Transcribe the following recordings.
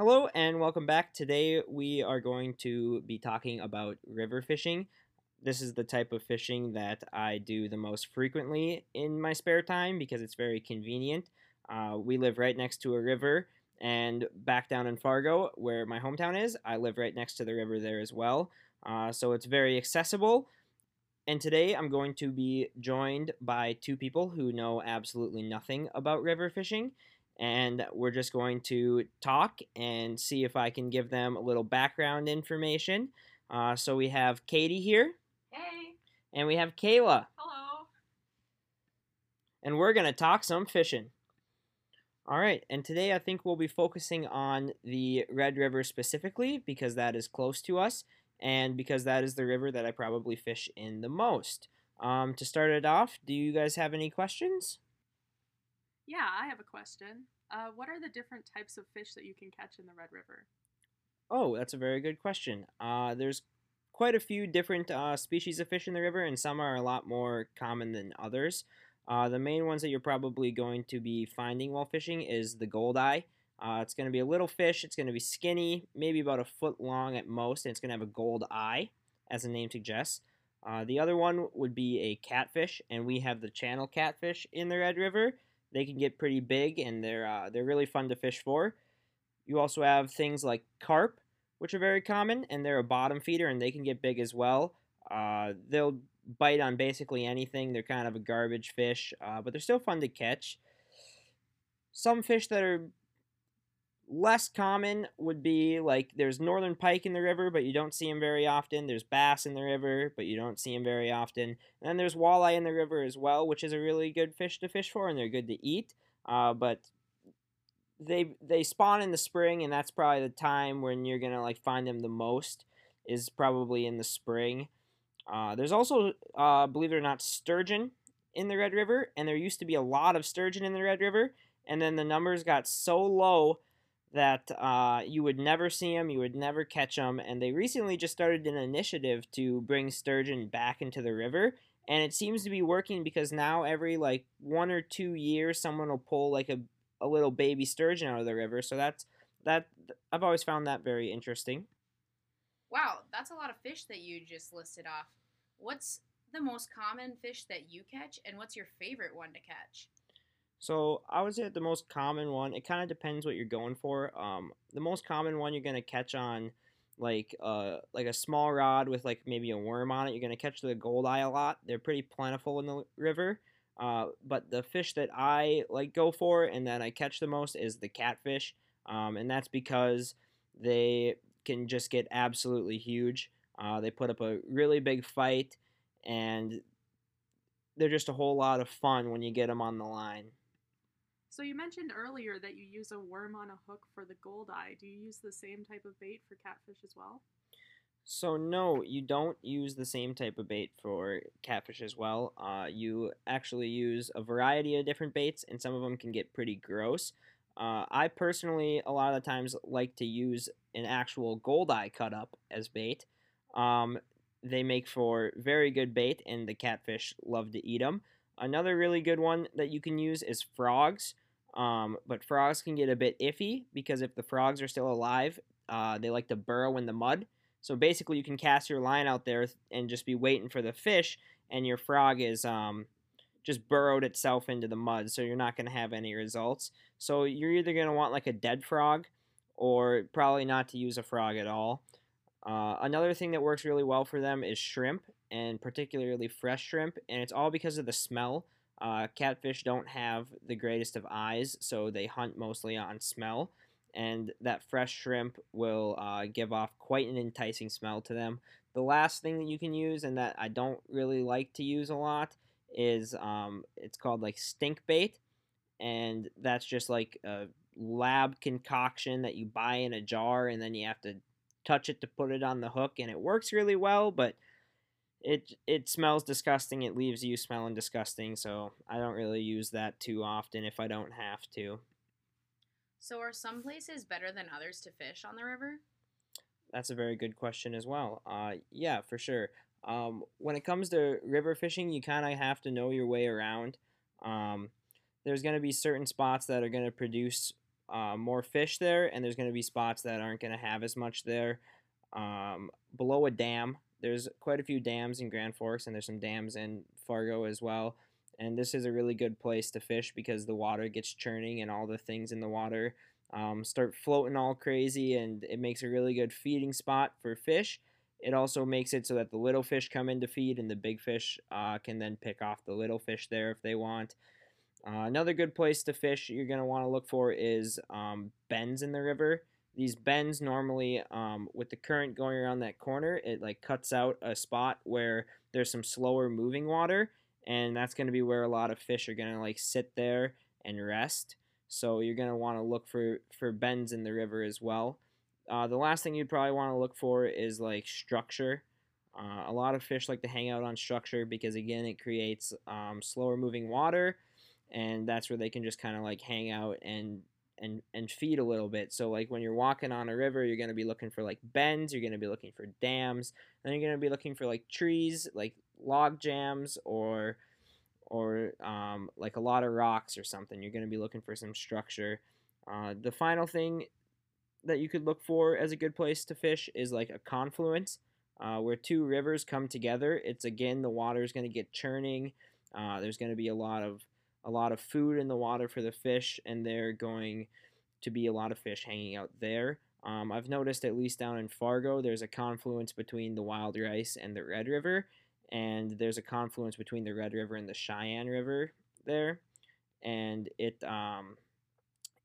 Hello and welcome back. Today we are going to be talking about river fishing. This is the type of fishing that I do the most frequently in my spare time because it's very convenient. Uh, we live right next to a river, and back down in Fargo, where my hometown is, I live right next to the river there as well. Uh, so it's very accessible. And today I'm going to be joined by two people who know absolutely nothing about river fishing and we're just going to talk and see if I can give them a little background information. Uh, so we have Katie here. Hey. And we have Kayla. Hello. And we're going to talk some fishing. All right, and today I think we'll be focusing on the Red River specifically because that is close to us and because that is the river that I probably fish in the most. Um, to start it off, do you guys have any questions? Yeah, I have a question. Uh, what are the different types of fish that you can catch in the Red River? Oh, that's a very good question. Uh, there's quite a few different uh, species of fish in the river, and some are a lot more common than others. Uh, the main ones that you're probably going to be finding while fishing is the goldeye. Uh, it's going to be a little fish. It's going to be skinny, maybe about a foot long at most, and it's going to have a gold eye, as the name suggests. Uh, the other one would be a catfish, and we have the channel catfish in the Red River. They can get pretty big and they're uh, they're really fun to fish for. You also have things like carp, which are very common, and they're a bottom feeder and they can get big as well. Uh, they'll bite on basically anything. They're kind of a garbage fish, uh, but they're still fun to catch. Some fish that are less common would be like there's northern pike in the river, but you don't see them very often. There's bass in the river, but you don't see them very often. And then there's walleye in the river as well, which is a really good fish to fish for, and they're good to eat. Uh, but they they spawn in the spring, and that's probably the time when you're gonna like find them the most. Is probably in the spring. Uh, there's also, uh, believe it or not, sturgeon in the Red River, and there used to be a lot of sturgeon in the Red River, and then the numbers got so low that uh, you would never see them, you would never catch them, and they recently just started an initiative to bring sturgeon back into the river, and it seems to be working because now every like one or two years, someone will pull like a a little baby sturgeon out of the river. So that's that. I've always found that very interesting. Wow, that's a lot of fish that you just listed off. What's the most common fish that you catch, and what's your favorite one to catch? So I would say the most common one. It kind of depends what you're going for. Um, the most common one you're gonna catch on, like uh, like a small rod with like maybe a worm on it. You're gonna catch the goldeye a lot. They're pretty plentiful in the river. Uh, but the fish that I like go for and that I catch the most is the catfish, um, and that's because they can just get absolutely huge. Uh, they put up a really big fight, and they're just a whole lot of fun when you get them on the line. So you mentioned earlier that you use a worm on a hook for the goldeye. Do you use the same type of bait for catfish as well? So no, you don't use the same type of bait for catfish as well. Uh, you actually use a variety of different baits, and some of them can get pretty gross. Uh, I personally, a lot of the times, like to use an actual goldeye cut up as bait. Um, they make for very good bait, and the catfish love to eat them. Another really good one that you can use is frogs. Um, but frogs can get a bit iffy because if the frogs are still alive, uh, they like to burrow in the mud. So basically, you can cast your line out there and just be waiting for the fish, and your frog is um, just burrowed itself into the mud, so you're not going to have any results. So you're either going to want like a dead frog, or probably not to use a frog at all. Uh, another thing that works really well for them is shrimp, and particularly fresh shrimp, and it's all because of the smell. Uh, catfish don't have the greatest of eyes, so they hunt mostly on smell, and that fresh shrimp will uh, give off quite an enticing smell to them. The last thing that you can use, and that I don't really like to use a lot, is um, it's called like stink bait, and that's just like a lab concoction that you buy in a jar, and then you have to touch it to put it on the hook, and it works really well, but it it smells disgusting. It leaves you smelling disgusting, so I don't really use that too often if I don't have to. So are some places better than others to fish on the river? That's a very good question as well. Uh, yeah, for sure. Um, when it comes to river fishing, you kind of have to know your way around. Um, there's going to be certain spots that are going to produce uh, more fish there, and there's going to be spots that aren't going to have as much there. Um, below a dam, there's quite a few dams in Grand Forks, and there's some dams in Fargo as well. And this is a really good place to fish because the water gets churning and all the things in the water um, start floating all crazy, and it makes a really good feeding spot for fish. It also makes it so that the little fish come in to feed, and the big fish uh, can then pick off the little fish there if they want. Uh, another good place to fish you're going to want to look for is um, bends in the river. These bends normally, um, with the current going around that corner, it like cuts out a spot where there's some slower moving water, and that's going to be where a lot of fish are going to like sit there and rest. So you're going to want to look for for bends in the river as well. Uh, the last thing you'd probably want to look for is like structure. Uh, a lot of fish like to hang out on structure because again it creates um, slower moving water and that's where they can just kind of like hang out and and and feed a little bit. So like when you're walking on a river, you're gonna be looking for like bends, you're gonna be looking for dams, and you're gonna be looking for like trees, like log jams or or um, like a lot of rocks or something. You're gonna be looking for some structure. Uh, the final thing that you could look for as a good place to fish is like a confluence. Uh, where two rivers come together, it's again the water is going to get churning. Uh, there's going to be a lot of a lot of food in the water for the fish, and they're going to be a lot of fish hanging out there. Um, I've noticed, at least down in Fargo, there's a confluence between the Wild Rice and the Red River, and there's a confluence between the Red River and the Sheyenne River there, and it um,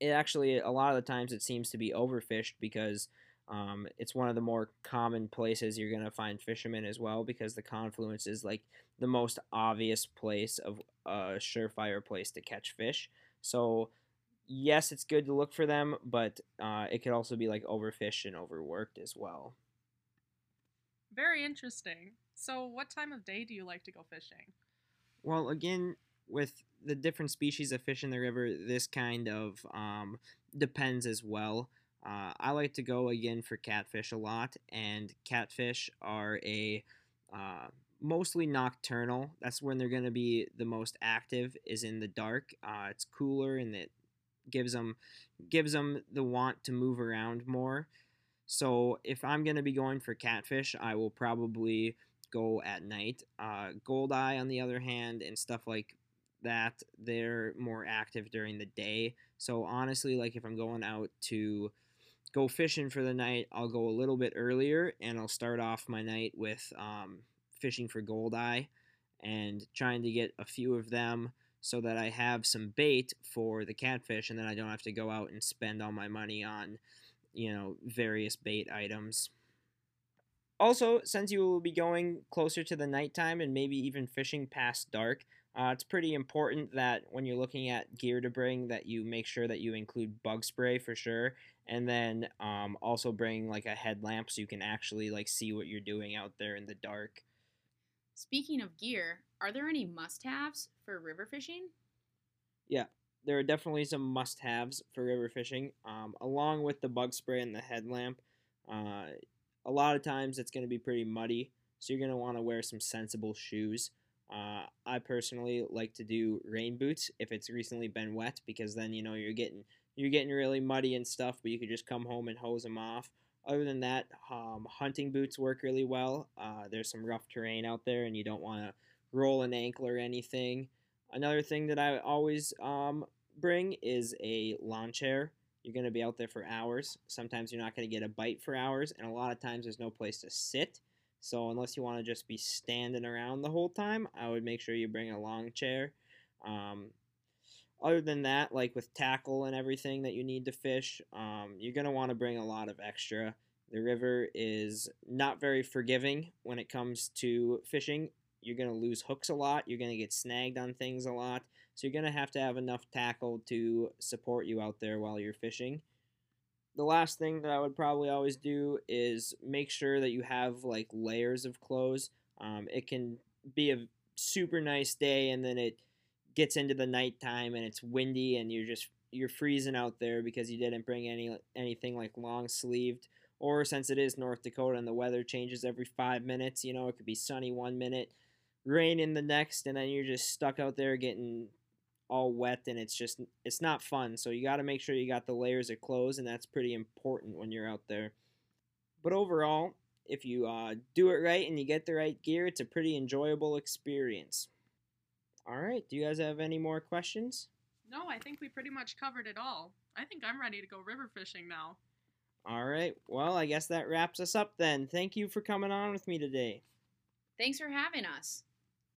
it actually a lot of the times it seems to be overfished because um, it's one of the more common places you're going to find fishermen as well because the confluence is like the most obvious place of a surefire place to catch fish. So, yes, it's good to look for them, but uh, it could also be like overfished and overworked as well. Very interesting. So, what time of day do you like to go fishing? Well, again, with the different species of fish in the river, this kind of um, depends as well. Uh, I like to go again for catfish a lot, and catfish are a uh, mostly nocturnal. That's when they're going to be the most active. Is in the dark. Uh, it's cooler and it gives them gives them the want to move around more. So if I'm going to be going for catfish, I will probably go at night. Uh, goldeye, on the other hand, and stuff like that, they're more active during the day. So honestly, like if I'm going out to go fishing for the night, I'll go a little bit earlier and I'll start off my night with um, fishing for goldeye and trying to get a few of them so that I have some bait for the catfish and then I don't have to go out and spend all my money on, you know, various bait items. Also, since you will be going closer to the nighttime and maybe even fishing past dark, uh, it's pretty important that when you're looking at gear to bring that you make sure that you include bug spray for sure and then um, also bring like a headlamp so you can actually like see what you're doing out there in the dark. Speaking of gear are there any must-haves for river fishing? Yeah there are definitely some must-haves for river fishing um, along with the bug spray and the headlamp uh, a lot of times it's going to be pretty muddy so you're going to want to wear some sensible shoes. Uh, I personally like to do rain boots if it's recently been wet because then you know you're getting you're getting really muddy and stuff, but you could just come home and hose them off. Other than that, um, hunting boots work really well. Uh, there's some rough terrain out there, and you don't want to roll an ankle or anything. Another thing that I always um, bring is a lawn chair. You're going to be out there for hours. Sometimes you're not going to get a bite for hours, and a lot of times there's no place to sit. So unless you want to just be standing around the whole time, I would make sure you bring a long chair. Um, other than that, like with tackle and everything that you need to fish, um, you're going to want to bring a lot of extra. The river is not very forgiving when it comes to fishing. You're going to lose hooks a lot. You're going to get snagged on things a lot. So you're going to have to have enough tackle to support you out there while you're fishing the last thing that I would probably always do is make sure that you have like layers of clothes. Um, it can be a super nice day and then it gets into the nighttime and it's windy and you're just you're freezing out there because you didn't bring any anything like long sleeved or since it is North Dakota and the weather changes every 5 minutes, you know, it could be sunny one minute, rain in the next and then you're just stuck out there getting all wet and it's just it's not fun. So you got to make sure you got the layers of clothes, and that's pretty important when you're out there. But overall, if you uh, do it right and you get the right gear, it's a pretty enjoyable experience. All right, do you guys have any more questions? No, I think we pretty much covered it all. I think I'm ready to go river fishing now. All right, well, I guess that wraps us up then. Thank you for coming on with me today. Thanks for having us.